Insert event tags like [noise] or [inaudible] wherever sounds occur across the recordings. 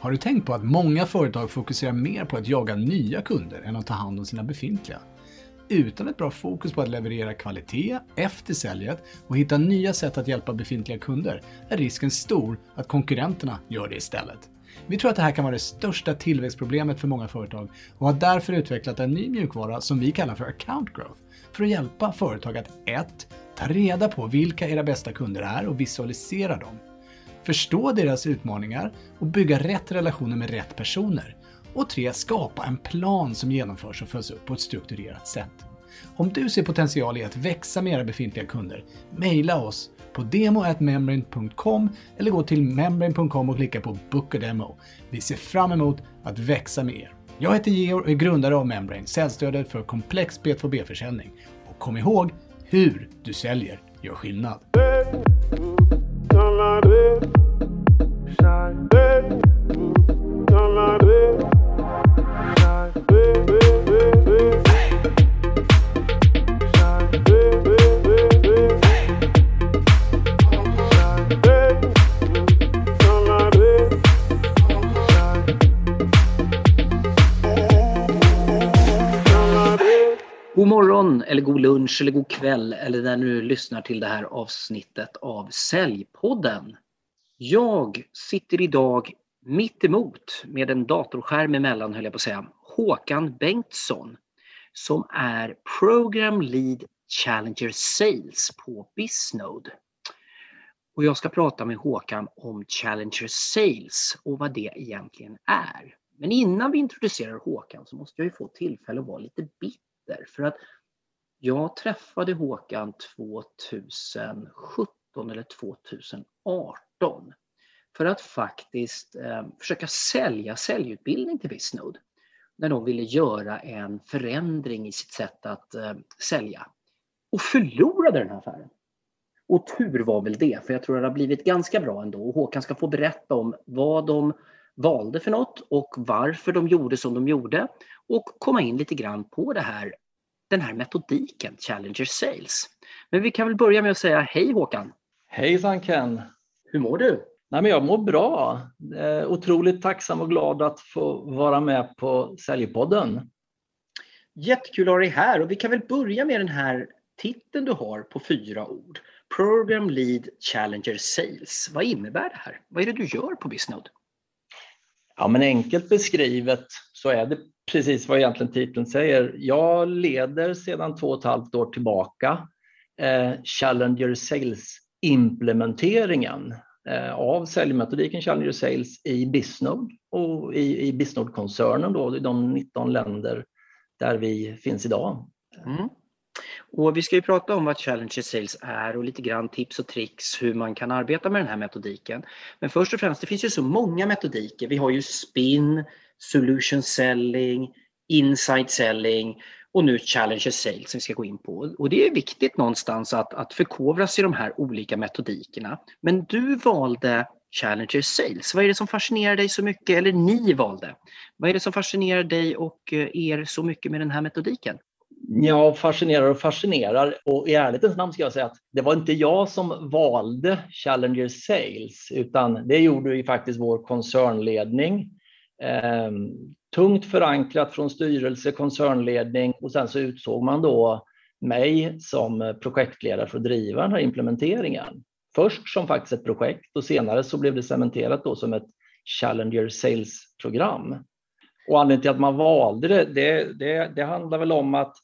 Har du tänkt på att många företag fokuserar mer på att jaga nya kunder än att ta hand om sina befintliga? Utan ett bra fokus på att leverera kvalitet efter säljet och hitta nya sätt att hjälpa befintliga kunder är risken stor att konkurrenterna gör det istället. Vi tror att det här kan vara det största tillväxtproblemet för många företag och har därför utvecklat en ny mjukvara som vi kallar för Account Growth för att hjälpa företag att 1. Ta reda på vilka era bästa kunder är och visualisera dem. Förstå deras utmaningar och bygga rätt relationer med rätt personer. Och 3. Skapa en plan som genomförs och följs upp på ett strukturerat sätt. Om du ser potential i att växa med era befintliga kunder, mejla oss på demo.membrane.com eller gå till membrane.com och klicka på Book a Demo. Vi ser fram emot att växa med er. Jag heter Georg och är grundare av Membrane, säljstödet för komplex B2B-försäljning. Och kom ihåg, hur du säljer gör skillnad. God morgon eller god lunch eller god kväll eller när du lyssnar till det här avsnittet av Säljpodden. Jag sitter idag mitt emot med en datorskärm emellan höll jag på att säga, Håkan Bengtsson som är Program Lead Challenger Sales på Bisnode. Och jag ska prata med Håkan om Challenger Sales och vad det egentligen är. Men innan vi introducerar Håkan så måste jag ju få tillfälle att vara lite bitter. För att jag träffade Håkan 2017 eller 2018 för att faktiskt eh, försöka sälja säljutbildning till Bisnode. När de ville göra en förändring i sitt sätt att eh, sälja. Och förlorade den här affären. Och tur var väl det, för jag tror att det har blivit ganska bra ändå. Och Håkan ska få berätta om vad de valde för något och varför de gjorde som de gjorde och komma in lite grann på det här, den här metodiken, Challenger Sales. Men vi kan väl börja med att säga hej Håkan! Hejsan Ken! Hur mår du? Nej, men jag mår bra. Eh, otroligt tacksam och glad att få vara med på Säljpodden. Jättekul att ha dig här och vi kan väl börja med den här titeln du har på fyra ord. Program Lead Challenger Sales. Vad innebär det här? Vad är det du gör på Bisnode? Ja, men enkelt beskrivet så är det precis vad egentligen titeln säger. Jag leder sedan två och ett halvt år tillbaka eh, Challenger Sales-implementeringen implementeringen eh, av säljmetodiken Challenger Sales i Bisnode och i, i Bisnode-koncernen då, i de 19 länder där vi finns idag. Mm. Och vi ska ju prata om vad Challenger Sales är och lite grann tips och tricks hur man kan arbeta med den här metodiken. Men först och främst, det finns ju så många metodiker. Vi har ju SPIN, Solution Selling, Inside Selling och nu Challenger Sales som vi ska gå in på. Och det är viktigt någonstans att, att förkovra sig i de här olika metodikerna. Men du valde Challenger Sales. Vad är det som fascinerar dig så mycket, eller ni valde? Vad är det som fascinerar dig och eh, er så mycket med den här metodiken? Ja, fascinerar och fascinerar. Och i ärlighetens namn ska jag säga att det var inte jag som valde Challenger Sales, utan det gjorde ju faktiskt vår koncernledning. Eh, tungt förankrat från styrelse, koncernledning och sen så utsåg man då mig som eh, projektledare för att driva den här implementeringen. Först som faktiskt ett projekt och senare så blev det cementerat då som ett Challenger Sales-program. Och anledningen till att man valde det, det, det, det handlar väl om att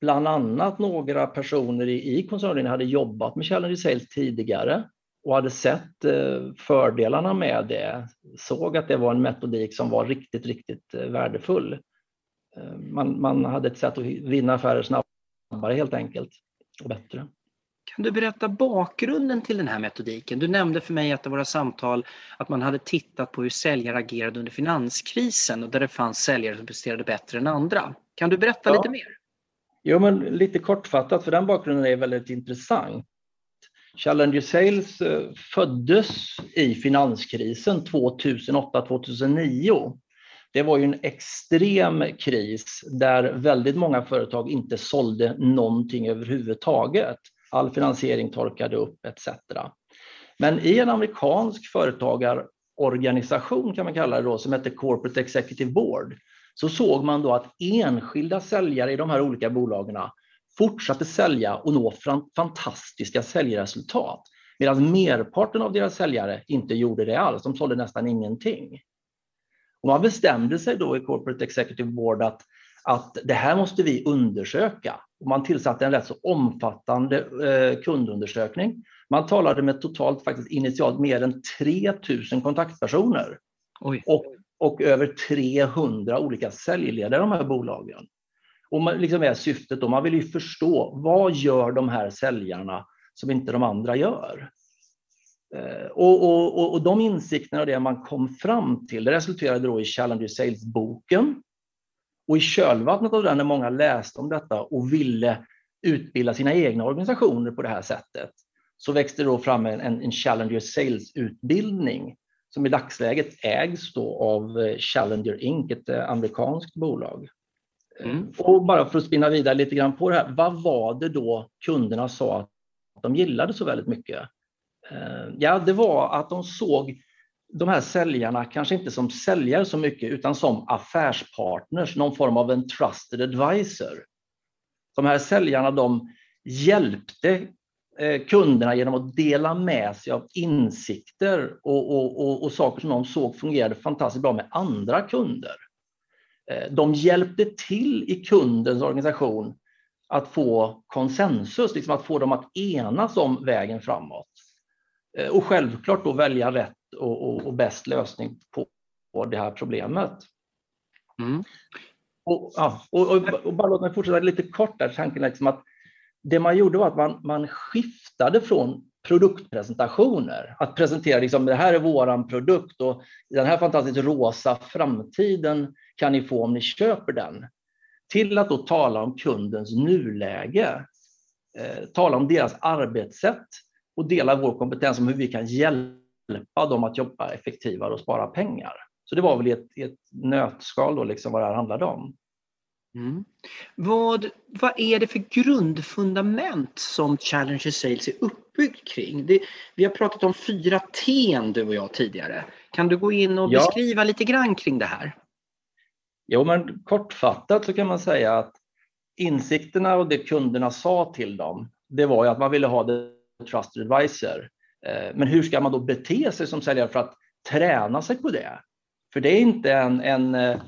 bland annat några personer i, i koncernen hade jobbat med Challenger Sales tidigare och hade sett eh, fördelarna med det, såg att det var en metodik som var riktigt, riktigt eh, värdefull. Eh, man, man hade ett sätt att vinna affärer snabbare helt enkelt och bättre. Kan du berätta bakgrunden till den här metodiken? Du nämnde för mig att det var samtal att man hade tittat på hur säljare agerade under finanskrisen och där det fanns säljare som presterade bättre än andra. Kan du berätta ja. lite mer? Jo, men lite kortfattat, för den bakgrunden är väldigt intressant. Challenger Sales eh, föddes i finanskrisen 2008-2009. Det var ju en extrem kris där väldigt många företag inte sålde någonting överhuvudtaget. All finansiering torkade upp etc. Men i en amerikansk företagarorganisation, kan man kalla det då, som hette Corporate Executive Board, så såg man då att enskilda säljare i de här olika bolagen fortsatte sälja och nå fantastiska säljresultat. Medan merparten av deras säljare inte gjorde det alls, de sålde nästan ingenting. Och man bestämde sig då i Corporate Executive Board att, att det här måste vi undersöka. Och man tillsatte en rätt så omfattande eh, kundundersökning. Man talade med totalt faktiskt initialt mer än 3000 kontaktpersoner. Och, och över 300 olika säljledare i de här bolagen. Och man, liksom är syftet då, man vill ju förstå vad gör de här säljarna som inte de andra gör? Eh, och, och, och de insikterna och det man kom fram till, det resulterade då i Challenger Sales-boken. Och i kölvattnet av den, när många läste om detta och ville utbilda sina egna organisationer på det här sättet, så växte det då fram en, en Challenger Sales-utbildning som i dagsläget ägs då av eh, Challenger Inc, ett eh, amerikanskt bolag. Mm. Och bara för att spinna vidare lite grann på det här, vad var det då kunderna sa att de gillade så väldigt mycket? Eh, ja, det var att de såg de här säljarna kanske inte som säljare så mycket utan som affärspartners, någon form av en trusted advisor. De här säljarna de hjälpte eh, kunderna genom att dela med sig av insikter och, och, och, och saker som de såg fungerade fantastiskt bra med andra kunder. Eh, de hjälpte till i kundens organisation att få konsensus, liksom att få dem att enas om vägen framåt. Eh, och självklart då välja rätt och, och, och bäst lösning på, på det här problemet. Mm. Och, ja, och, och, bara låt mig fortsätta lite kort där, tanken liksom att det man gjorde var att man, man skiftade från produktpresentationer, att presentera liksom, det här är våran produkt och den här fantastiskt rosa framtiden kan ni få om ni köper den, till att då tala om kundens nuläge, eh, tala om deras arbetssätt, och dela vår kompetens om hur vi kan hjälpa dem att jobba effektivare och spara pengar. Så det var väl i ett, i ett nötskal då liksom vad det här handlade om. Mm. Vad, vad är det för grundfundament som Challenger Sales är uppbyggd kring? Det, vi har pratat om fyra T du och jag tidigare. Kan du gå in och ja. beskriva lite grann kring det här? Jo, men kortfattat så kan man säga att insikterna och det kunderna sa till dem, det var ju att man ville ha det trusted advisor. Eh, men hur ska man då bete sig som säljare för att träna sig på det? För det är inte en, en, eh,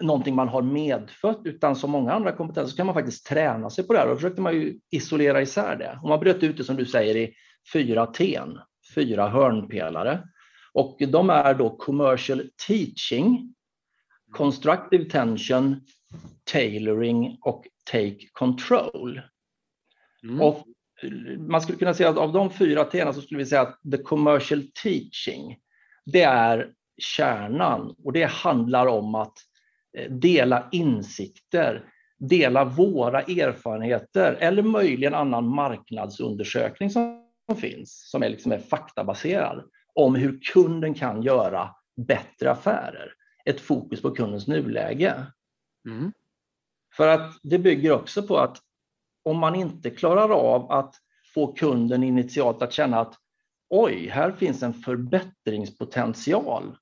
någonting man har medfött utan som många andra kompetenser så kan man faktiskt träna sig på det här. Då försökte man ju isolera isär det. Och man bröt ut det som du säger i fyra T, fyra hörnpelare. Och de är då commercial teaching, constructive tension, tailoring och take control. Mm. Och man skulle kunna säga att av de fyra T så skulle vi säga att the commercial teaching, det är kärnan och det handlar om att dela insikter, dela våra erfarenheter eller möjligen annan marknadsundersökning som finns, som är, liksom är faktabaserad, om hur kunden kan göra bättre affärer. Ett fokus på kundens nuläge. Mm. För att det bygger också på att om man inte klarar av att få kunden initialt att känna att oj, här finns en förbättringspotential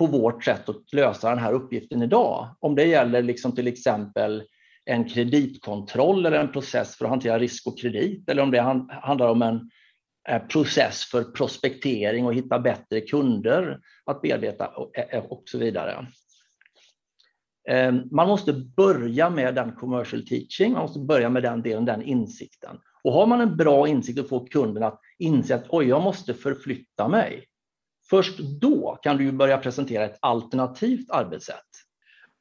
på vårt sätt att lösa den här uppgiften idag. Om det gäller liksom till exempel en kreditkontroll eller en process för att hantera risk och kredit eller om det handlar om en eh, process för prospektering och hitta bättre kunder att bearbeta och eh, eh, så vidare. Ehm, man måste börja med den commercial teaching, man måste börja med den delen, den insikten. Och har man en bra insikt och får kunden att inse att oj, jag måste förflytta mig. Först då kan du börja presentera ett alternativt arbetssätt.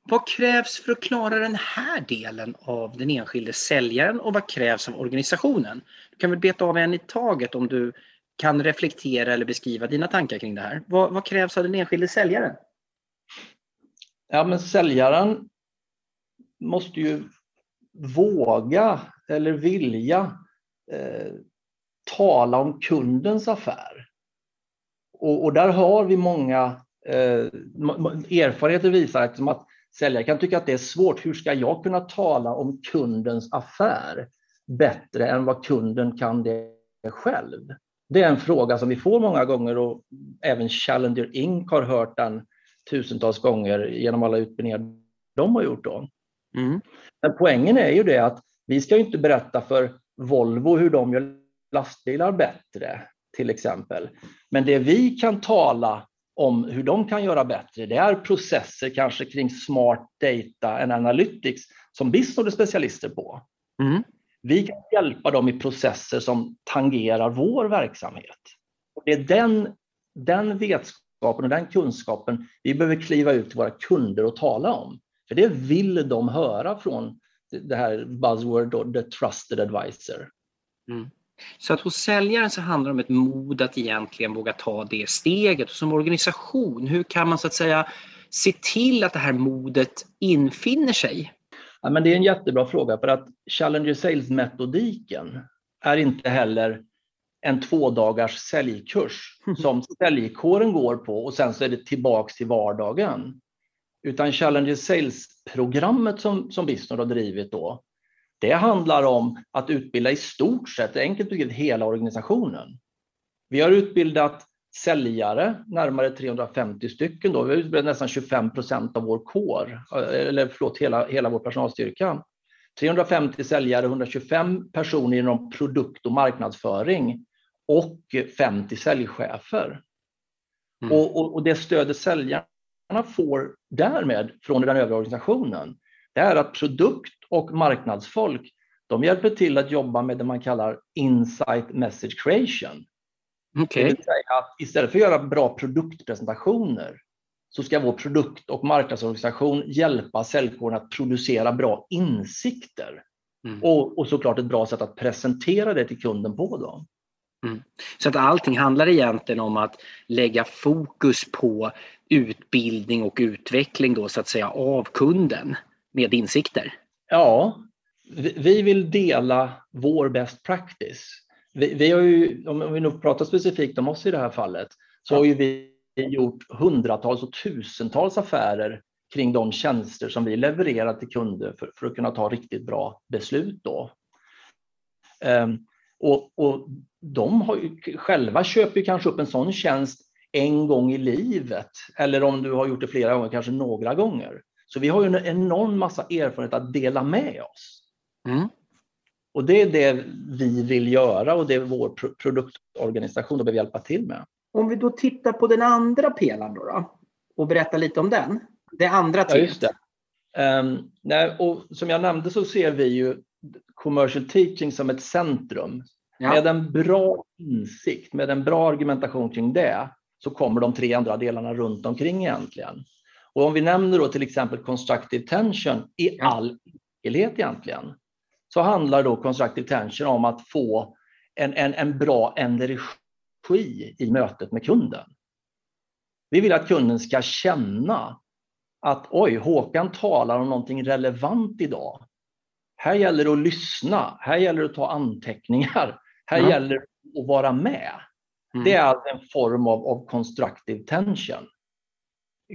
Vad krävs för att klara den här delen av den enskilde säljaren och vad krävs av organisationen? Du kan väl beta av en i taget om du kan reflektera eller beskriva dina tankar kring det här. Vad, vad krävs av den enskilde säljaren? Ja, men säljaren måste ju våga eller vilja eh, tala om kundens affär. Och, och där har vi många eh, erfarenheter visar liksom att säljare kan tycka att det är svårt. Hur ska jag kunna tala om kundens affär bättre än vad kunden kan det själv? Det är en fråga som vi får många gånger och även Challenger Inc har hört den tusentals gånger genom alla utbildningar de har gjort. Då. Mm. Men poängen är ju det att vi ska inte berätta för Volvo hur de gör lastbilar bättre, till exempel. Men det vi kan tala om hur de kan göra bättre, det är processer kanske kring smart data and analytics som Bisnord är specialister på. Mm. Vi kan hjälpa dem i processer som tangerar vår verksamhet. Och det är den, den vetskapen och den kunskapen vi behöver kliva ut till våra kunder och tala om. För det vill de höra från det här buzzword, the trusted advisor. Mm. Så att hos säljaren så handlar det om ett mod att egentligen våga ta det steget. Och som organisation, hur kan man så att säga se till att det här modet infinner sig? Ja, men det är en jättebra fråga för att Challenger Sales-metodiken är inte heller en två dagars säljkurs som säljkåren går på och sen så är det tillbaks till vardagen. Utan Challenger Sales-programmet som, som Bisnord har drivit då, det handlar om att utbilda i stort sett, enkelt uttryckt, hela organisationen. Vi har utbildat säljare, närmare 350 stycken. Då. Vi har utbildat nästan 25 procent av vår kår, eller förlåt, hela, hela vår personalstyrka. 350 säljare, 125 personer inom produkt och marknadsföring och 50 säljchefer. Mm. Och, och, och, det stödet säljarna får därmed från den övriga organisationen, det är att produkt och marknadsfolk, de hjälper till att jobba med det man kallar insight message creation. Okay. Det vill säga att istället för att göra bra produktpresentationer så ska vår produkt och marknadsorganisation hjälpa säljkåren att producera bra insikter. Mm. Och, och såklart ett bra sätt att presentera det till kunden på. Då. Mm. Så att allting handlar egentligen om att lägga fokus på utbildning och utveckling då så att säga av kunden med insikter? Ja, vi vill dela vår best practice. Vi, vi har ju, om vi nu pratar specifikt om oss i det här fallet, så har ju vi gjort hundratals och tusentals affärer kring de tjänster som vi levererar till kunder för, för att kunna ta riktigt bra beslut. Då. Um, och, och de har ju, själva köper ju kanske upp en sån tjänst en gång i livet eller om du har gjort det flera gånger, kanske några gånger. Så vi har ju en enorm massa erfarenhet att dela med oss. Mm. Och det är det vi vill göra och det är vår produktorganisation behöver hjälpa till med. Om vi då tittar på den andra pelaren då, då och berättar lite om den. Det andra teamet. Ja, just det. Um, nej, och som jag nämnde så ser vi ju commercial teaching som ett centrum. Ja. Med en bra insikt, med en bra argumentation kring det, så kommer de tre andra delarna runt omkring egentligen. Och om vi nämner då till exempel constructive tension i all enkelhet egentligen, så handlar då constructive tension om att få en, en, en bra energi i mötet med kunden. Vi vill att kunden ska känna att oj, Håkan talar om någonting relevant idag. Här gäller det att lyssna, här gäller det att ta anteckningar, här mm. gäller det att vara med. Mm. Det är alltså en form av, av constructive tension.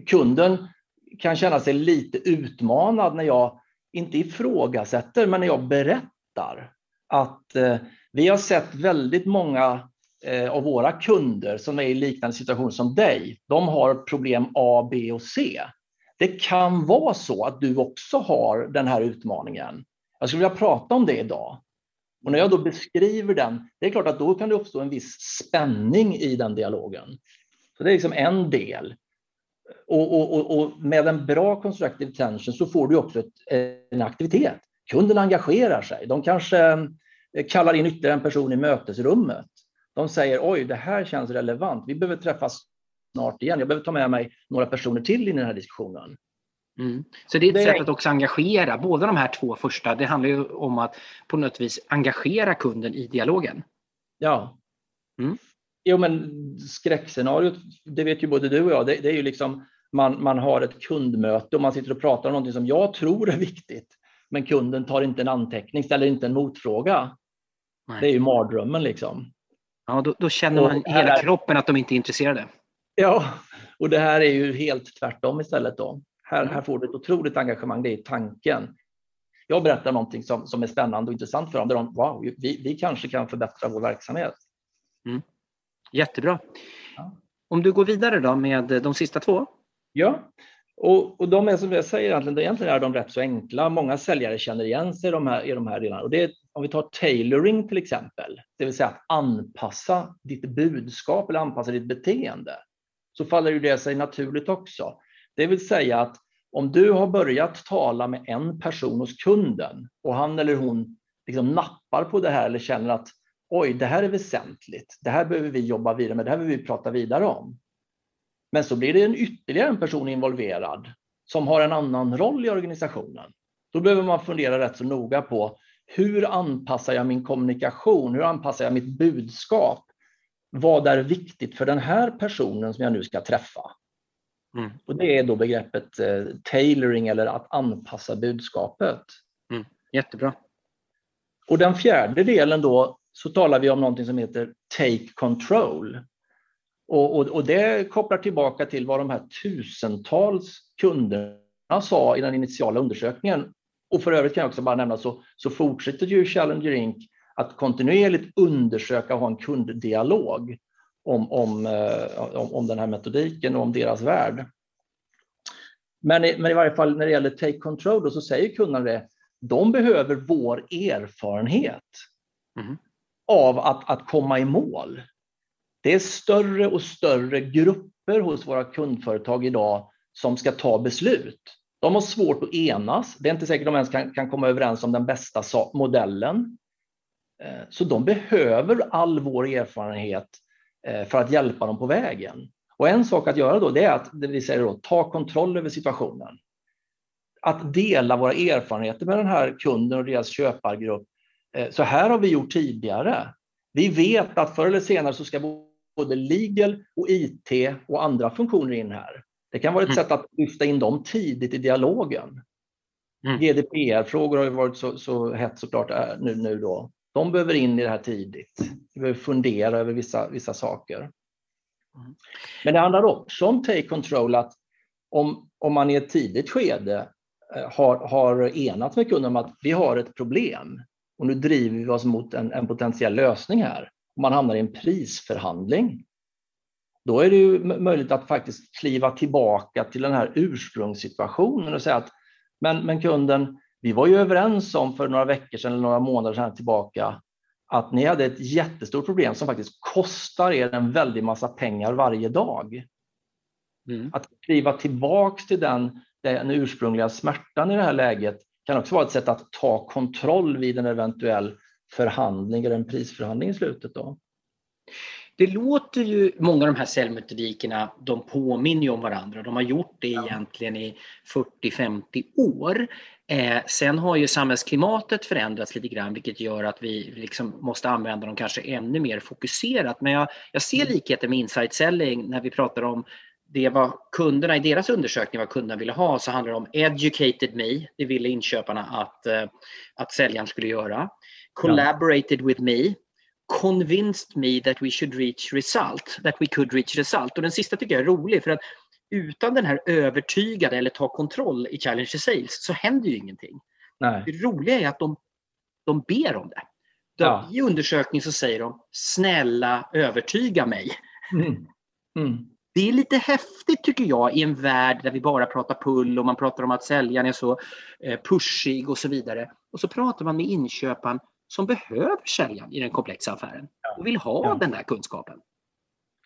Kunden känna sig lite utmanad när jag inte ifrågasätter, men när jag berättar att eh, vi har sett väldigt många eh, av våra kunder som är i liknande situation som dig. De har problem A, B och C. Det kan vara så att du också har den här utmaningen. Jag skulle vilja prata om det idag. Och när jag då beskriver den, det är klart att då kan det uppstå en viss spänning i den dialogen. Så det är liksom en del. Och, och, och, med en bra constructive tension så får du också ett, en aktivitet. Kunden engagerar sig. De kanske eh, kallar in ytterligare en person i mötesrummet. De säger oj, det här känns relevant. Vi behöver träffas snart igen. Jag behöver ta med mig några personer till i den här diskussionen. Mm. Så det är ett det... sätt att också engagera. Båda de här två första, det handlar ju om att på något vis engagera kunden i dialogen. Ja. Mm. Jo, men skräckscenariot, det vet ju både du och jag, det, det, är ju liksom man, man har ett kundmöte och man sitter och pratar om någonting som jag tror är viktigt, men kunden tar inte en anteckning, ställer inte en motfråga. Nej. Det är ju mardrömmen liksom. Ja, då, då känner man i hela kroppen att de inte är intresserade. Ja, och det här är ju helt tvärtom istället då. Här, mm. här får du ett otroligt engagemang, det är tanken. Jag berättar någonting som, som är spännande och intressant för dem, där de, wow, vi, vi kanske kan förbättra vår verksamhet. Mm. Jättebra. Om du går vidare då med de sista två? Ja, och, och de är som jag säger, egentligen, egentligen är de rätt så enkla. Många säljare känner igen sig i de här, i de här delarna. Och det är, om vi tar tailoring till exempel, det vill säga att anpassa ditt budskap eller anpassa ditt beteende, så faller ju det sig naturligt också. Det vill säga att om du har börjat tala med en person hos kunden och han eller hon liksom nappar på det här eller känner att oj, det här är väsentligt, det här behöver vi jobba vidare med, det här behöver vi prata vidare om. Men så blir det en ytterligare en person involverad som har en annan roll i organisationen. Då behöver man fundera rätt så noga på hur anpassar jag min kommunikation? Hur anpassar jag mitt budskap? Vad är viktigt för den här personen som jag nu ska träffa? Mm. Och det är då begreppet eh, tailoring eller att anpassa budskapet. Mm. Jättebra. Och den fjärde delen då så talar vi om någonting som heter take control. Och, och, och, det kopplar tillbaka till vad de här tusentals kunderna sa i den initiala undersökningen. Och för övrigt kan jag också bara nämna så, så fortsätter ju Challenger Inc att kontinuerligt undersöka och ha en kunddialog om, om, eh, om, om den här metodiken och om deras värld. Men, men i varje fall när det gäller take control då, så säger kunderna det, de behöver vår erfarenhet mm av att, att komma i mål. Det är större och större grupper hos våra kundföretag idag som ska ta beslut. De har svårt att enas. Det är inte säkert de ens kan, kan komma överens om den bästa modellen. Eh, så de behöver all vår erfarenhet eh, för att hjälpa dem på vägen. Och en sak att göra då, det är att det vi säger då, ta kontroll över situationen. Att dela våra erfarenheter med den här kunden och deras köpargrupp. Eh, så här har vi gjort tidigare. Vi vet att förr eller senare så ska både legal och IT och andra funktioner in här. Det kan vara ett mm. sätt att lyfta in dem tidigt i dialogen. Mm. GDPR-frågor har ju varit så, så hett såklart nu, nu då. De behöver in i det här tidigt. Vi behöver fundera över vissa, vissa saker. Mm. Men det handlar också om take control, att om, om man i ett tidigt skede eh, har, har enat med kunden om att vi har ett problem och nu driver vi oss mot en, en potentiell lösning här om man hamnar i en prisförhandling, då är det ju möjligt att faktiskt kliva tillbaka till den här ursprungssituationen och säga att men, men kunden, vi var ju överens om för några veckor sedan eller några månader sedan tillbaka att ni hade ett jättestort problem som faktiskt kostar er en väldig massa pengar varje dag. Mm. Att kliva tillbaks till den, den ursprungliga smärtan i det här läget kan också vara ett sätt att ta kontroll vid en eventuell förhandling eller en prisförhandling i slutet. Då. Det låter ju, många av de här säljmetodikerna, de påminner om varandra. De har gjort det ja. egentligen i 40-50 år. Eh, sen har ju samhällsklimatet förändrats lite grann vilket gör att vi liksom måste använda dem kanske ännu mer fokuserat. Men jag, jag ser mm. likheter med insight selling när vi pratar om det vad kunderna i deras undersökning vad kunderna ville ha så handlar det om educated me, det ville inköparna att, eh, att säljaren skulle göra collaborated with me, convinced me that we should reach result, that we could reach result. Och den sista tycker jag är rolig för att utan den här övertygade eller ta kontroll i Challenge Sales så händer ju ingenting. Nej. Det roliga är att de, de ber om det. De, ja. I undersökningen så säger de snälla övertyga mig. Mm. Mm. Det är lite häftigt tycker jag i en värld där vi bara pratar pull och man pratar om att säljaren är så eh, pushig och så vidare. Och så pratar man med inköparen som behöver säljaren i den komplexa affären och vill ha ja. den där kunskapen.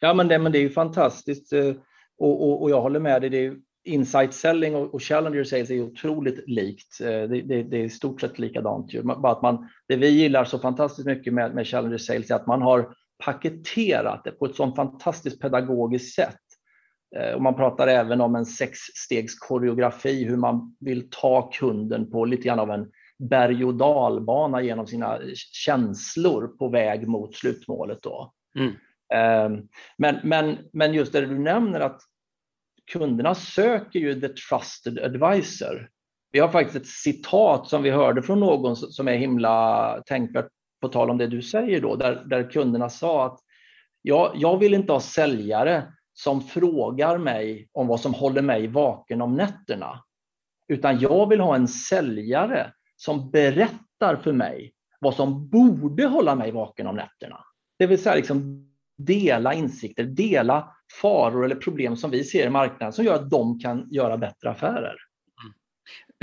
Ja, men det, men det är ju fantastiskt eh, och, och, och jag håller med dig. Det är, insight selling och, och challenger sales är otroligt likt. Eh, det, det, det, är i stort sett likadant. Ju. Bara att man, det vi gillar så fantastiskt mycket med, med challenger sales är att man har paketerat det på ett så fantastiskt pedagogiskt sätt. Eh, och man pratar även om en sexstegs koreografi, hur man vill ta kunden på lite grann av en berg och dalbana genom sina känslor på väg mot slutmålet. Då. Mm. Ehm, men, men, men just det du nämner att kunderna söker ju the trusted advisor. Vi har faktiskt ett citat som vi hörde från någon som är himla tänkvärt på tal om det du säger då, där, där kunderna sa att ja, jag vill inte ha säljare som frågar mig om vad som håller mig vaken om nätterna, utan jag vill ha en säljare som berättar för mig vad som borde hålla mig vaken om nätterna. Det vill säga, liksom, dela insikter, dela faror eller problem som vi ser i marknaden som gör att de kan göra bättre affärer.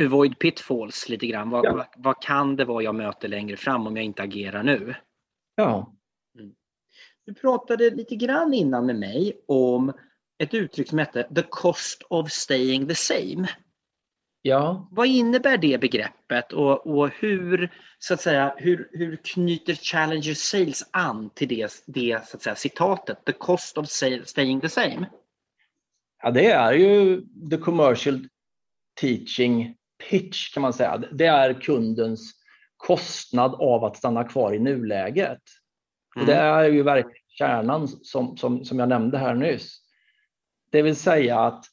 Avoid pitfalls lite grann. Vad, ja. vad, vad, kan det vara jag möter längre fram om jag inte agerar nu? Ja. Mm. Du pratade lite grann innan med mig om ett uttryck som hette the cost of staying the same. Ja. Vad innebär det begreppet och, och hur, så att säga, hur, hur knyter Challenger Sales an till det, det så att säga, citatet, the cost of staying the same? Ja, det är ju the commercial teaching pitch kan man säga. Det är kundens kostnad av att stanna kvar i nuläget. Mm. Det är ju verkligen kärnan som, som, som jag nämnde här nyss. Det vill säga att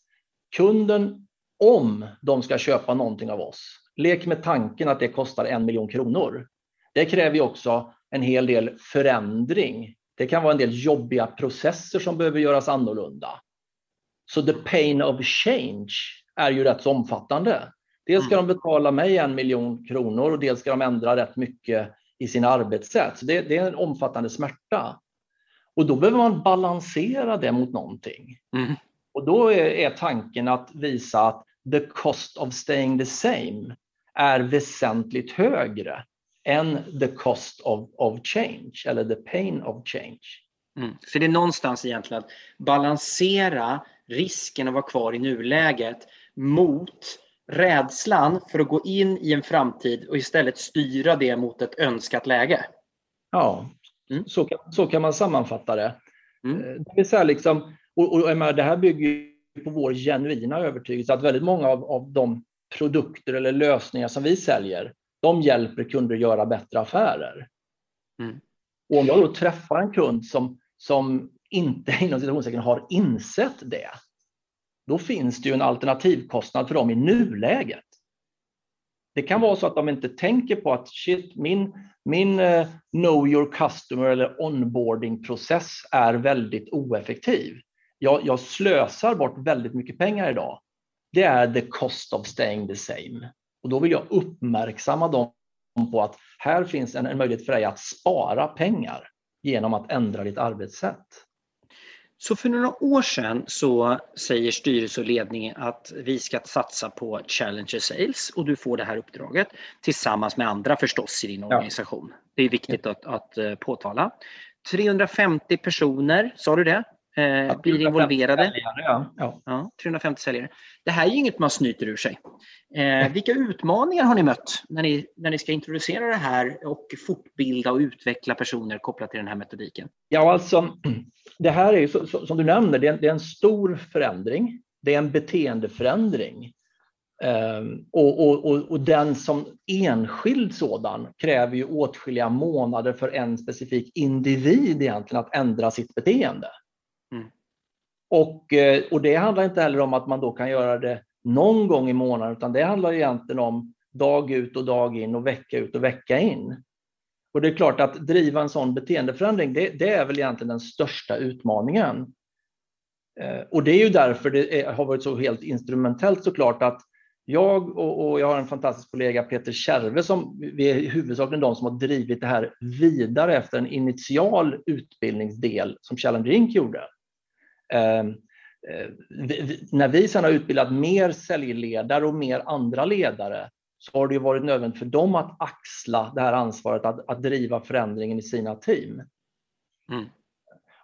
kunden om de ska köpa någonting av oss. Lek med tanken att det kostar en miljon kronor. Det kräver ju också en hel del förändring. Det kan vara en del jobbiga processer som behöver göras annorlunda. Så the pain of change är ju rätt så omfattande. Dels ska mm. de betala mig en miljon kronor och dels ska de ändra rätt mycket i sina arbetssätt. Så det, det är en omfattande smärta. Och då behöver man balansera det mot någonting. Mm. Och då är, är tanken att visa att the cost of staying the same är väsentligt högre än the cost of, of change eller the pain of change. Mm. Så det är någonstans egentligen att balansera risken att vara kvar i nuläget mot rädslan för att gå in i en framtid och istället styra det mot ett önskat läge. Ja, mm. så, kan, så kan man sammanfatta det. Mm. Eh, det vill säga liksom, och, och, det här bygger på vår genuina övertygelse att väldigt många av, av de produkter eller lösningar som vi säljer, de hjälper kunder göra bättre affärer. Mm. Och om jag då träffar en kund som, som inte [laughs] inom citationstecken har insett det, då finns det ju en alternativkostnad för dem i nuläget. Det kan vara så att de inte tänker på att shit, min, min uh, know your customer eller onboarding-process är väldigt oeffektiv jag, jag slösar bort väldigt mycket pengar idag. Det är the cost of staying the same. Och då vill jag uppmärksamma dem på att här finns en, en möjlighet för dig att spara pengar genom att ändra ditt arbetssätt. Så för några år sedan så säger styrelse och ledning att vi ska satsa på Challenger Sales och du får det här uppdraget tillsammans med andra förstås i din organisation. Ja. Det är viktigt att, att eh, påtala. 350 personer, sa du det? Eh, blir involverade. Säljare, ja. Ja. ja. 350 säljare. Det här är ju inget man snyter ur sig. Eh, vilka utmaningar har ni mött när ni, när ni ska introducera det här och fortbilda och utveckla personer kopplat till den här metodiken? Ja, alltså [clears throat] det här är ju som du nämner, det är, en, det är en stor förändring. Det är en beteendeförändring. Um, och, och, och, och, den som enskild sådan kräver ju åtskilliga månader för en specifik individ egentligen att ändra sitt beteende. Och, eh, och det handlar inte heller om att man då kan göra det någon gång i månaden, utan det handlar egentligen om dag ut och dag in och vecka ut och vecka in. Och det är klart att driva en sån beteendeförändring, det, det är väl egentligen den största utmaningen. Eh, och det är ju därför det är, har varit så helt instrumentellt såklart att jag och, och, jag har en fantastisk kollega Peter Kärve som vi är huvudsakligen de som har drivit det här vidare efter en initial utbildningsdel som Challenger Inc gjorde. Ehm, eh, när vi sedan har utbildat mer säljledare och mer andra ledare så har det varit nödvändigt för dem att axla det här ansvaret att, att driva förändringen i sina team. Mm.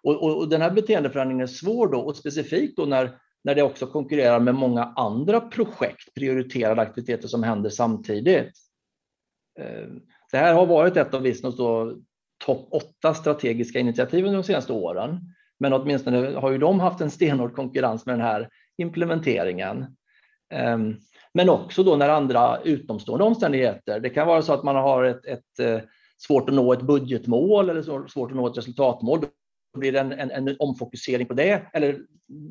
Och, och, och, den här beteendeförändringen är svår då och specifikt då när, när det också konkurrerar med många andra projekt, prioriterade aktiviteter som händer samtidigt. Ehm, det här har varit ett av Visnos topp åtta strategiska initiativ under de senaste åren. Men åtminstone har ju de haft en stenhård konkurrens med den här implementeringen. Ehm, men också då när andra utomstående omständigheter, det kan vara så att man har ett, ett eh, svårt att nå ett budgetmål eller svårt att nå ett resultatmål. Då blir det en, en, en omfokusering på det. Eller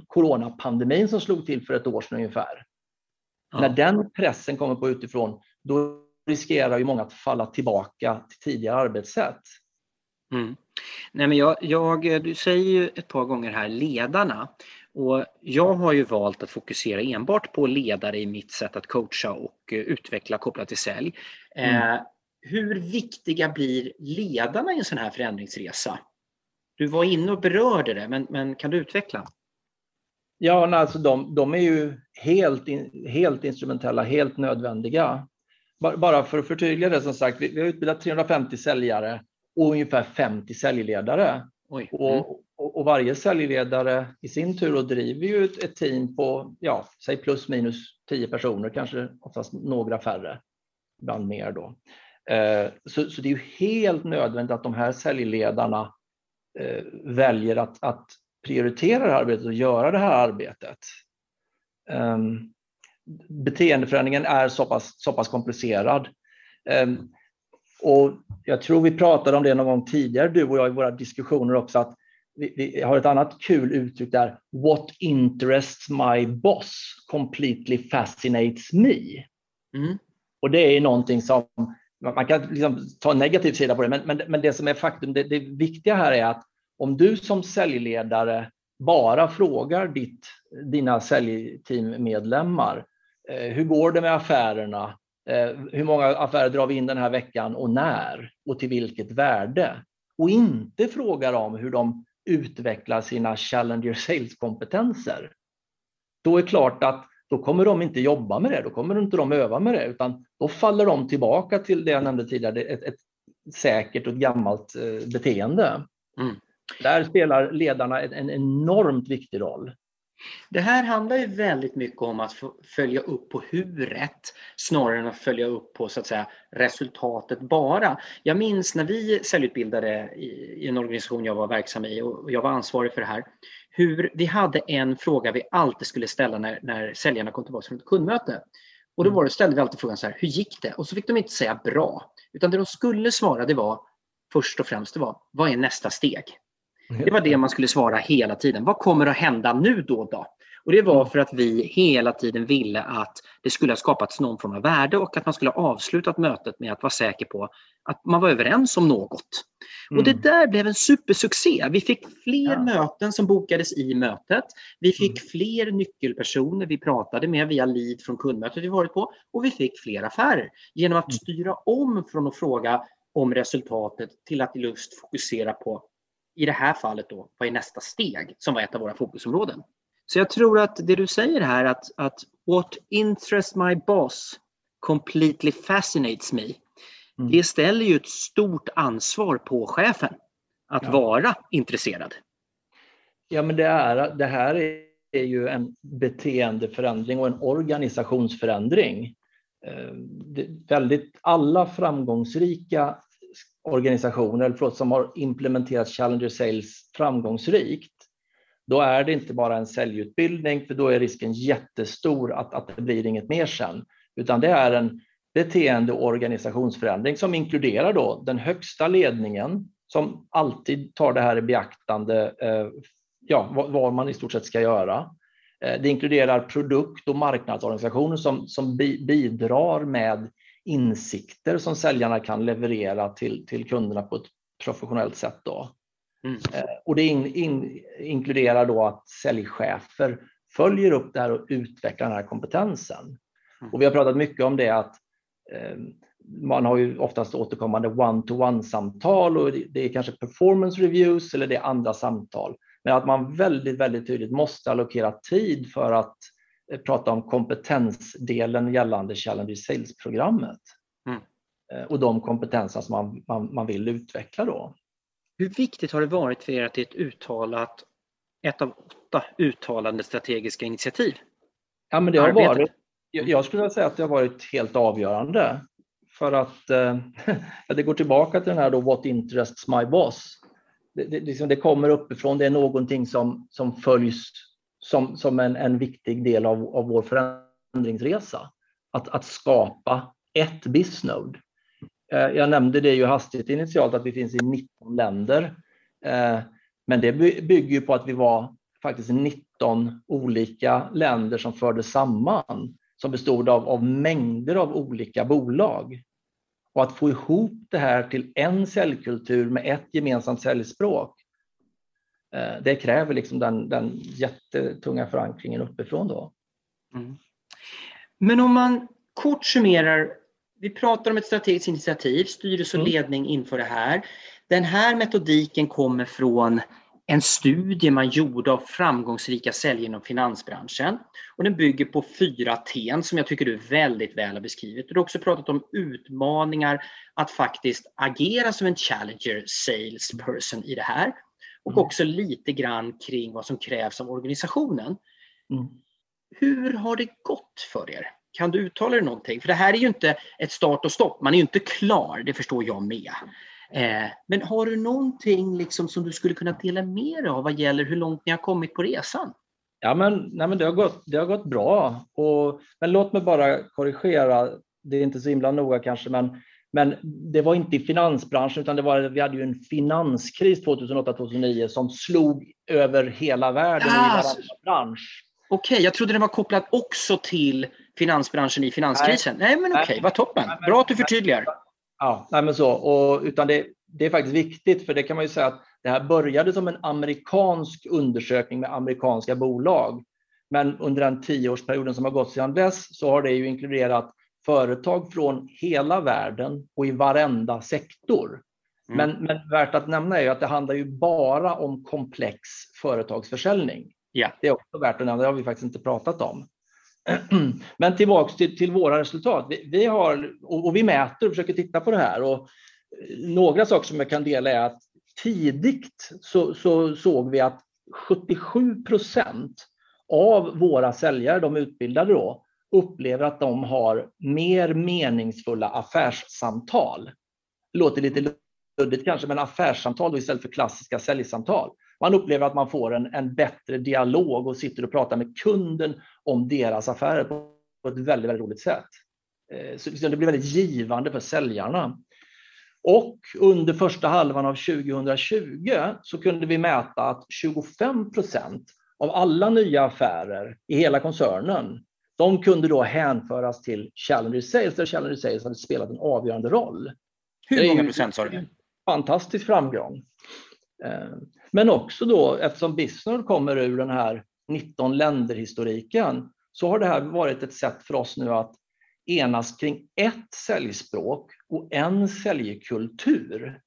coronapandemin som slog till för ett år sedan ungefär. Ja. När den pressen kommer på utifrån, då riskerar ju många att falla tillbaka till tidigare arbetssätt. Mm. Nej, men jag, jag, du säger ju ett par gånger här ledarna. Och jag har ju valt att fokusera enbart på ledare i mitt sätt att coacha och eh, utveckla kopplat till sälj. Mm. Eh, hur viktiga blir ledarna i en sån här förändringsresa? Du var inne och berörde det, men, men kan du utveckla? Ja, alltså de, de är ju helt, helt instrumentella, helt nödvändiga. Bara för att förtydliga det som sagt, vi, vi har utbildat 350 säljare och ungefär 50 säljledare. Mm. Och, och, och, varje säljledare i sin tur och driver ju ett, ett, team på, ja, säg plus minus 10 personer, kanske oftast några färre, ibland mer då. Eh, så, så, det är ju helt nödvändigt att de här säljledarna eh, väljer att, att prioritera det här arbetet och göra det här arbetet. Um, beteendeförändringen är så pass, så pass komplicerad. Um, och jag tror vi pratade om det någon gång tidigare, du och jag, i våra diskussioner också, att vi, vi har ett annat kul uttryck där. What interests my boss completely fascinates me. Mm. Och det är någonting som man kan liksom ta en negativ sida på det, men, men, men det som är faktum, det, det viktiga här är att om du som säljledare bara frågar ditt, dina säljteammedlemmar, eh, hur går det med affärerna? Eh, hur många affärer drar vi in den här veckan och när och till vilket värde? Och inte frågar om hur de utvecklar sina Challenger Sales-kompetenser. Då är det klart att då kommer de inte jobba med det, då kommer inte de öva med det, utan då faller de tillbaka till det jag nämnde tidigare, ett, ett säkert och ett gammalt eh, beteende. Mm. Där spelar ledarna en enormt viktig roll. Det här handlar ju väldigt mycket om att följa upp på huret snarare än att följa upp på så att säga, resultatet bara. Jag minns när vi säljutbildade i en organisation jag var verksam i och jag var ansvarig för det här, hur vi hade en fråga vi alltid skulle ställa när, när säljarna kom tillbaka från ett kundmöte. Och då mm. var det, ställde vi alltid frågan så här, hur gick det? Och så fick de inte säga bra, utan det de skulle svara det var först och främst det var, vad är nästa steg? Det var det man skulle svara hela tiden. Vad kommer att hända nu då? då? Och Det var för att vi hela tiden ville att det skulle ha skapats någon form av värde och att man skulle ha avslutat mötet med att vara säker på att man var överens om något. Mm. Och Det mm. där blev en supersuccé. Vi fick fler ja. möten som bokades i mötet. Vi fick mm. fler nyckelpersoner vi pratade med via lead från kundmötet vi varit på och vi fick fler affärer genom att mm. styra om från att fråga om resultatet till att just fokusera på i det här fallet då, vad är nästa steg? Som var ett av våra fokusområden. Så jag tror att det du säger här att, att what interests my boss completely fascinates me. Mm. Det ställer ju ett stort ansvar på chefen att ja. vara intresserad. Ja, men det, är, det här är ju en beteendeförändring och en organisationsförändring. Eh, det, väldigt, alla framgångsrika organisationer eller förlåt, som har implementerat Challenger Sales framgångsrikt, då är det inte bara en säljutbildning, för då är risken jättestor att, att det blir inget mer sen, utan det är en beteende och organisationsförändring som inkluderar då den högsta ledningen som alltid tar det här i beaktande, eh, ja, vad, vad, man i stort sett ska göra. Eh, det inkluderar produkt och marknadsorganisationer som, som bi, bidrar med insikter som säljarna kan leverera till, till kunderna på ett professionellt sätt. Då. Mm. Eh, och det in, in, inkluderar då att säljchefer följer upp det här och utvecklar den här kompetensen. Mm. Och vi har pratat mycket om det att eh, man har ju oftast återkommande one-to-one-samtal och det är kanske performance reviews eller det är andra samtal. Men att man väldigt, väldigt tydligt måste allokera tid för att prata om kompetensdelen gällande Challenger Sales-programmet mm. Eh, och de kompetenser som man, man, man, vill utveckla då. Hur viktigt har det varit för er att det är ett uttalat, ett av åtta uttalande strategiska initiativ? Ja, men det har varit, jag skulle säga att det har varit helt avgörande för att eh, [laughs] det går tillbaka till den här då, what interests my boss. Det, det, liksom, det kommer uppifrån, det är någonting som, som följs som, som en, en viktig del av, av vår förändringsresa. Att, att skapa ett Bisnode. Eh, jag nämnde det ju hastigt initialt att vi finns i 19 länder. Eh, men det bygger ju på att vi var faktiskt 19 olika länder som fördes samman som bestod av, av mängder av olika bolag. Och att få ihop det här till en säljkultur med ett gemensamt säljspråk det kräver liksom den, den jättetunga förankringen uppifrån. Då. Mm. Men om man kort summerar, vi pratar om ett strategiskt initiativ, styrelse och mm. ledning inför det här. Den här metodiken kommer från en studie man gjorde av framgångsrika säljare inom finansbranschen. Och den bygger på fyra T som jag tycker du väldigt väl har beskrivit. Du har också pratat om utmaningar att faktiskt agera som en challenger salesperson i det här. Och mm. också lite grann kring vad som krävs av organisationen. Mm. Hur har det gått för er? Kan du uttala dig någonting? För det här är ju inte ett start och stopp. Man är ju inte klar, det förstår jag med. Eh, men har du någonting liksom som du skulle kunna dela med dig av vad gäller hur långt ni har kommit på resan? Ja, men, nej, men det, har gått, det har gått bra. Och, men låt mig bara korrigera. Det är inte så himla noga kanske, men, men det var inte i finansbranschen, utan det var, vi hade ju en finanskris 2008-2009 som slog över hela världen ah, i varenda bransch. Okej, okay, jag trodde den var kopplad också till finansbranschen i finanskrisen. Nej, nej men okej, okay, vad toppen. Bra att du förtydligar. Ja, nej men så. Och, utan det, det är faktiskt viktigt, för det kan man ju säga att det här började som en amerikansk undersökning med amerikanska bolag. Men under den tioårsperioden som har gått sedan dess så har det ju inkluderat företag från hela världen och i varenda sektor. Mm. Men, men värt att nämna är att det handlar ju bara om komplex företagsförsäljning. Ja. Det är också värt att nämna, det har vi faktiskt inte pratat om. [clears throat] Men tillbaks till, till våra resultat. Vi, vi har, och, och, vi mäter och försöker titta på det här. Och några saker som jag kan dela är att tidigt så, så såg vi att 77 procent av våra säljare, de utbildade då, upplever att de har mer meningsfulla affärssamtal. Det låter lite luddigt kanske, men affärssamtal istället för klassiska säljsamtal. Man upplever att man får en, en bättre dialog och sitter och pratar med kunden om deras affärer på, på ett väldigt, väldigt roligt sätt. Eh, så liksom det blir väldigt givande för säljarna. Och under första halvan av 2020 så kunde vi mäta att 25 procent av alla nya affärer i hela koncernen, de kunde då hänföras till Challenger Sales, där Challenger Sales hade spelat en avgörande roll. Hur många procent sa du? Fantastisk framgång. Eh, men också då, eftersom Bisnord kommer ur den här 19 länderhistoriken, så har det här varit ett sätt för oss nu att enas kring ett säljspråk och en säljkultur.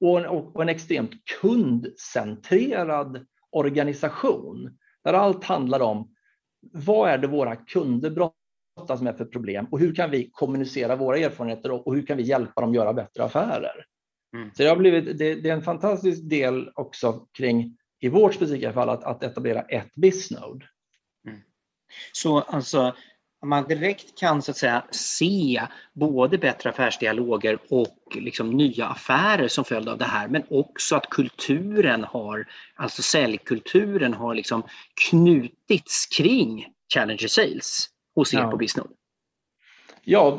Och en, och en extremt kundcentrerad organisation där allt handlar om vad är det våra kunder brottas med för problem och hur kan vi kommunicera våra erfarenheter och hur kan vi hjälpa dem göra bättre affärer? Mm. Så det, har blivit, det, det, är en fantastisk del också kring, i vårt specifika fall, att, att etablera ett BizNode. Mm. Så alltså, man direkt kan så att säga se både bättre affärsdialoger och liksom nya affärer som följd av det här, men också att kulturen har, alltså säljkulturen har liksom knutits kring Challenger Sales hos er ja. på Bisnode. Ja,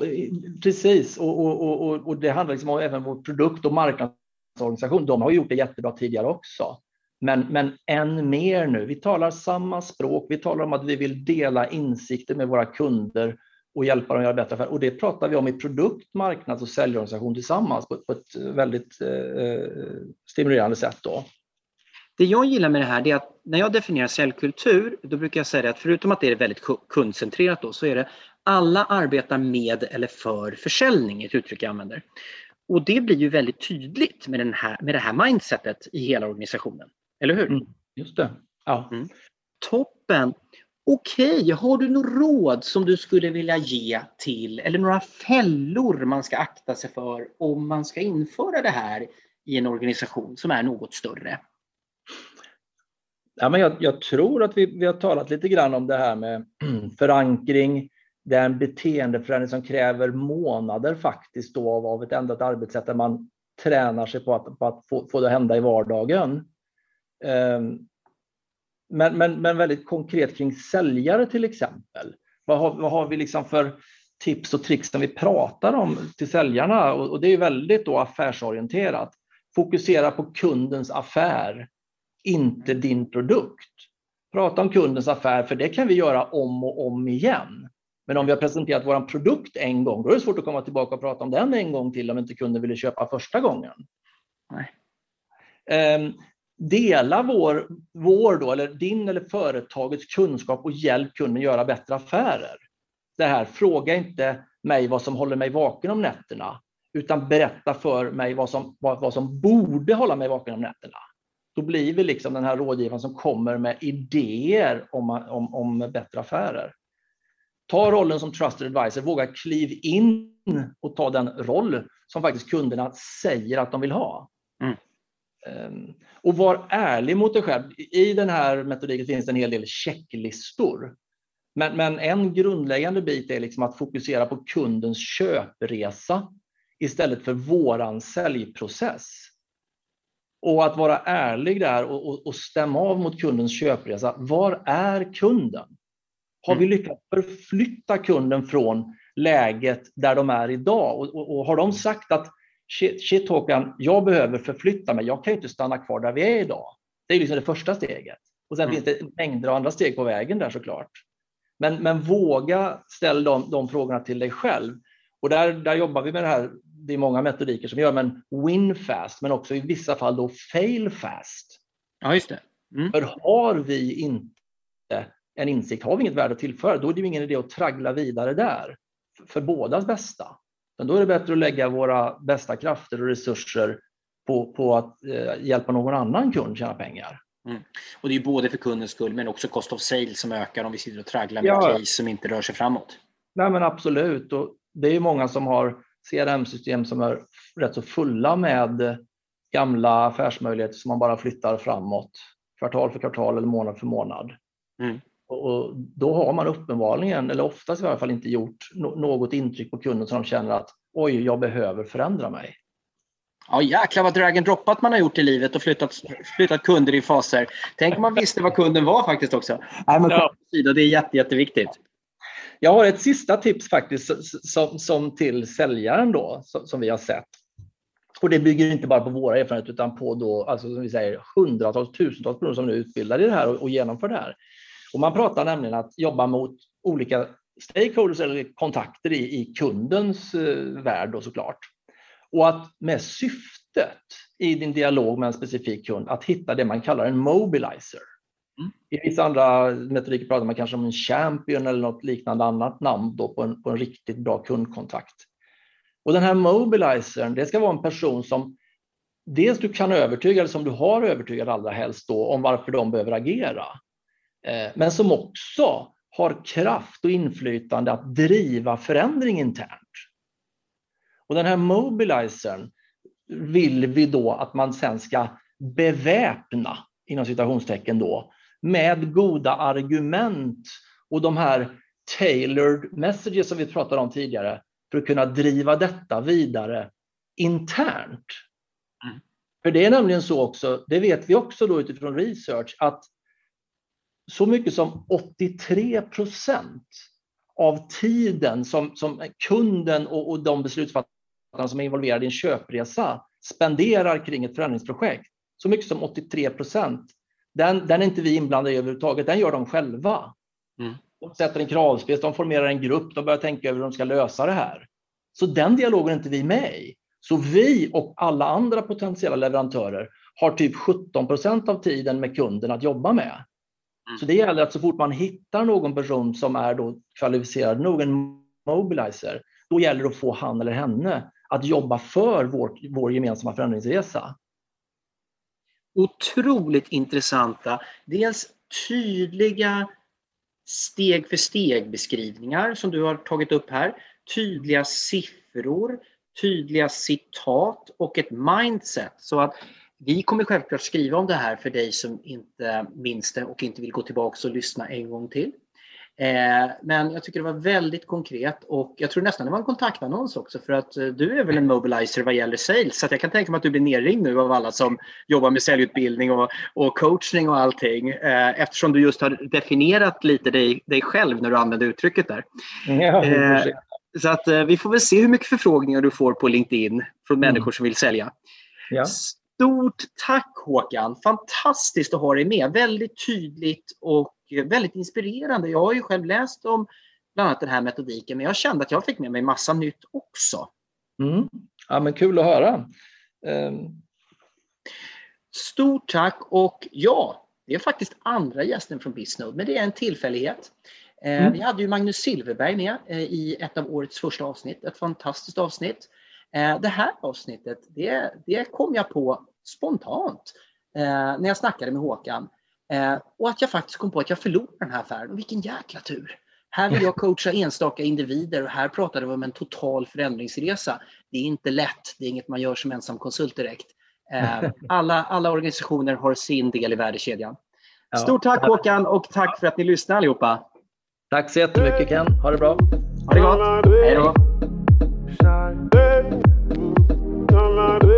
precis. Och, och, och, och det handlar liksom om även vår produkt och marknadsorganisation. De har gjort det jättebra tidigare också. Men, men än mer nu. Vi talar samma språk. Vi talar om att vi vill dela insikter med våra kunder och hjälpa dem att göra bättre affärer. Och det pratar vi om i produkt, marknads och säljorganisation tillsammans på, på ett väldigt eh, eh stimulerande sätt. Då. Det jag gillar med det här är att när jag definierar säljkultur, då brukar jag säga att förutom att det är väldigt kundcentrerat då, så är det alla arbetar med eller för försäljning, ett uttryck jag använder. Och det blir ju väldigt tydligt med, den här, med det här mindsetet i hela organisationen. Eller hur? Mm, just det. Ja. Mm. Toppen! Okej, okay. har du några råd som du skulle vilja ge till, eller några fällor man ska akta sig för om man ska införa det här i en organisation som är något större? Ja, men jag, jag tror att vi, vi har talat lite grann om det här med [clears throat] förankring, det är en beteendeförändring som kräver månader faktiskt då av, av ett ändrat arbetssätt där man tränar sig på att, på att få, få det att hända i vardagen. Um, men, men, men väldigt konkret kring säljare till exempel. Vad har, vad har vi liksom för tips och tricks när vi pratar om till säljarna? Och, och det är väldigt då affärsorienterat. Fokusera på kundens affär, inte din produkt. Prata om kundens affär, för det kan vi göra om och om igen. Men om vi har presenterat vår produkt en gång, då är det svårt att komma tillbaka och prata om den en gång till om inte kunden ville köpa första gången. Nej. Dela vår, vår då, eller din eller företagets kunskap och hjälp kunden göra bättre affärer. Det här, fråga inte mig vad som håller mig vaken om nätterna, utan berätta för mig vad som, vad, vad som borde hålla mig vaken om nätterna. Då blir vi liksom den här rådgivaren som kommer med idéer om, om, om bättre affärer. Ta rollen som trusted advisor, våga kliv in och ta den roll som faktiskt kunderna säger att de vill ha. Um, och var ärlig mot dig själv. I den här metodiken finns det en hel del checklistor. Men, men en grundläggande bit är liksom att fokusera på kundens köpresa istället för våran säljprocess. Och att vara ärlig där och, och, och stämma av mot kundens köpresa. Var är kunden? Har vi mm. lyckats förflytta kunden från läget där de är idag? Och, och, och har de sagt att shit, shit Håkan, jag behöver förflytta mig, jag kan ju inte stanna kvar där vi är idag. Det är liksom det första steget. Och sen mm. finns det mängder av andra steg på vägen där såklart. Men, men våga ställa de, de frågorna till dig själv. Och där, där jobbar vi med det här, det är många metodiker som gör, men win fast, men också i vissa fall då fail fast. Ja, just det. Mm. För har vi inte en insikt, har vi inget värde att tillföra, då är det ingen idé att traggla vidare där för bådas bästa. Men då är det bättre att lägga våra bästa krafter och resurser på, på att eh, hjälpa någon annan kund tjäna pengar. Mm. Och det är både för kundens skull men också cost of sale som ökar om vi sitter och tragglar med ja. case som inte rör sig framåt. Nej men absolut. Och det är många som har CRM-system som är rätt så fulla med gamla affärsmöjligheter som man bara flyttar framåt kvartal för kvartal eller månad för månad. Mm. Och då har man uppenbarligen, eller oftast i alla fall, inte gjort något intryck på kunden som de känner att oj, jag behöver förändra mig. Ja jäklar vad drag and droppat man har gjort i livet och flyttat, flyttat kunder i faser. Tänk om man visste vad kunden var faktiskt också. Nej, men ja. Det är jätte, jätteviktigt. Jag har ett sista tips faktiskt som, som till säljaren då, som, som, vi har sett. Och det bygger inte bara på våra erfarenheter utan på då, alltså som vi säger, hundratals, tusentals personer som nu är utbildade i det här och, och genomför det här. Och man pratar nämligen att jobba mot olika stakeholders eller kontakter i, i kundens eh, värld då såklart. Och att med syftet i din dialog med en specifik kund att hitta det man kallar en mobilizer. Mm. I vissa andra metodiker pratar man kanske om en champion eller något liknande annat namn då på, en, på en riktigt bra kundkontakt. Och den här mobilizern, det ska vara en person som dels du kan övertyga, eller som du har övertygat allra helst då, om varför de behöver agera. Eh, men som också har kraft och inflytande att driva förändring internt. Och den här mobilizern vill vi då att man sen ska beväpna, inom citationstecken då, med goda argument och de här tailored messages som vi pratade om tidigare för att kunna driva detta vidare internt. Mm. För det är nämligen så också, det vet vi också då utifrån research, att så mycket som 83 procent av tiden som, som kunden och, och de beslutsfattarna som är involverade i en köpresa spenderar kring ett förändringsprojekt, så mycket som 83 procent, den, den är inte vi inblandade i överhuvudtaget, den gör de själva. Mm. De sätter en kravspec, de formerar en grupp, de börjar tänka över hur de ska lösa det här. Så den dialogen är inte vi med i. Så vi och alla andra potentiella leverantörer har typ 17 procent av tiden med kunden att jobba med. Så det gäller att så fort man hittar någon person som är då kvalificerad nog, en mobilizer, då gäller det att få han eller henne att jobba för vår, vår gemensamma förändringsresa. Otroligt intressanta, dels tydliga steg för steg beskrivningar som du har tagit upp här, tydliga siffror, tydliga citat och ett mindset. Så att vi kommer självklart skriva om det här för dig som inte minns det och inte vill gå tillbaka och lyssna en gång till. Eh, men jag tycker det var väldigt konkret och jag tror nästan det var en kontaktannons också för att eh, du är väl en mobilizer vad gäller sales så jag kan tänka mig att du blir nerringd nu av alla som jobbar med säljutbildning och, och coachning och allting eh, eftersom du just har definierat lite dig, dig själv när du använde uttrycket där. Ja, så att vi får väl se hur mycket förfrågningar du får på LinkedIn från mm. människor som vill sälja. Ja. Stort tack Håkan! Fantastiskt att ha dig med. Väldigt tydligt och väldigt inspirerande. Jag har ju själv läst om bland annat den här metodiken, men jag kände att jag fick med mig massa nytt också. Mm. Ja, men kul att höra. Um... Stort tack och ja, det är faktiskt andra gästen från Bisnode, men det är en tillfällighet. Eh, mm. Vi hade ju Magnus Silverberg med eh, i ett av årets första avsnitt, ett fantastiskt avsnitt. Eh, det här avsnittet, det, det kom jag på spontant eh, när jag snackade med Håkan. Eh, och att jag faktiskt kom på att jag förlorade den här affären. vilken jäkla tur! Här vill jag coacha enstaka individer och här pratade vi om en total förändringsresa. Det är inte lätt, det är inget man gör som ensam konsult direkt. Eh, alla, alla organisationer har sin del i värdekedjan. Stort tack Håkan och tack för att ni lyssnade allihopa. Tack så jättemycket Ken. Ha det bra. Ha det gott. Hej då. la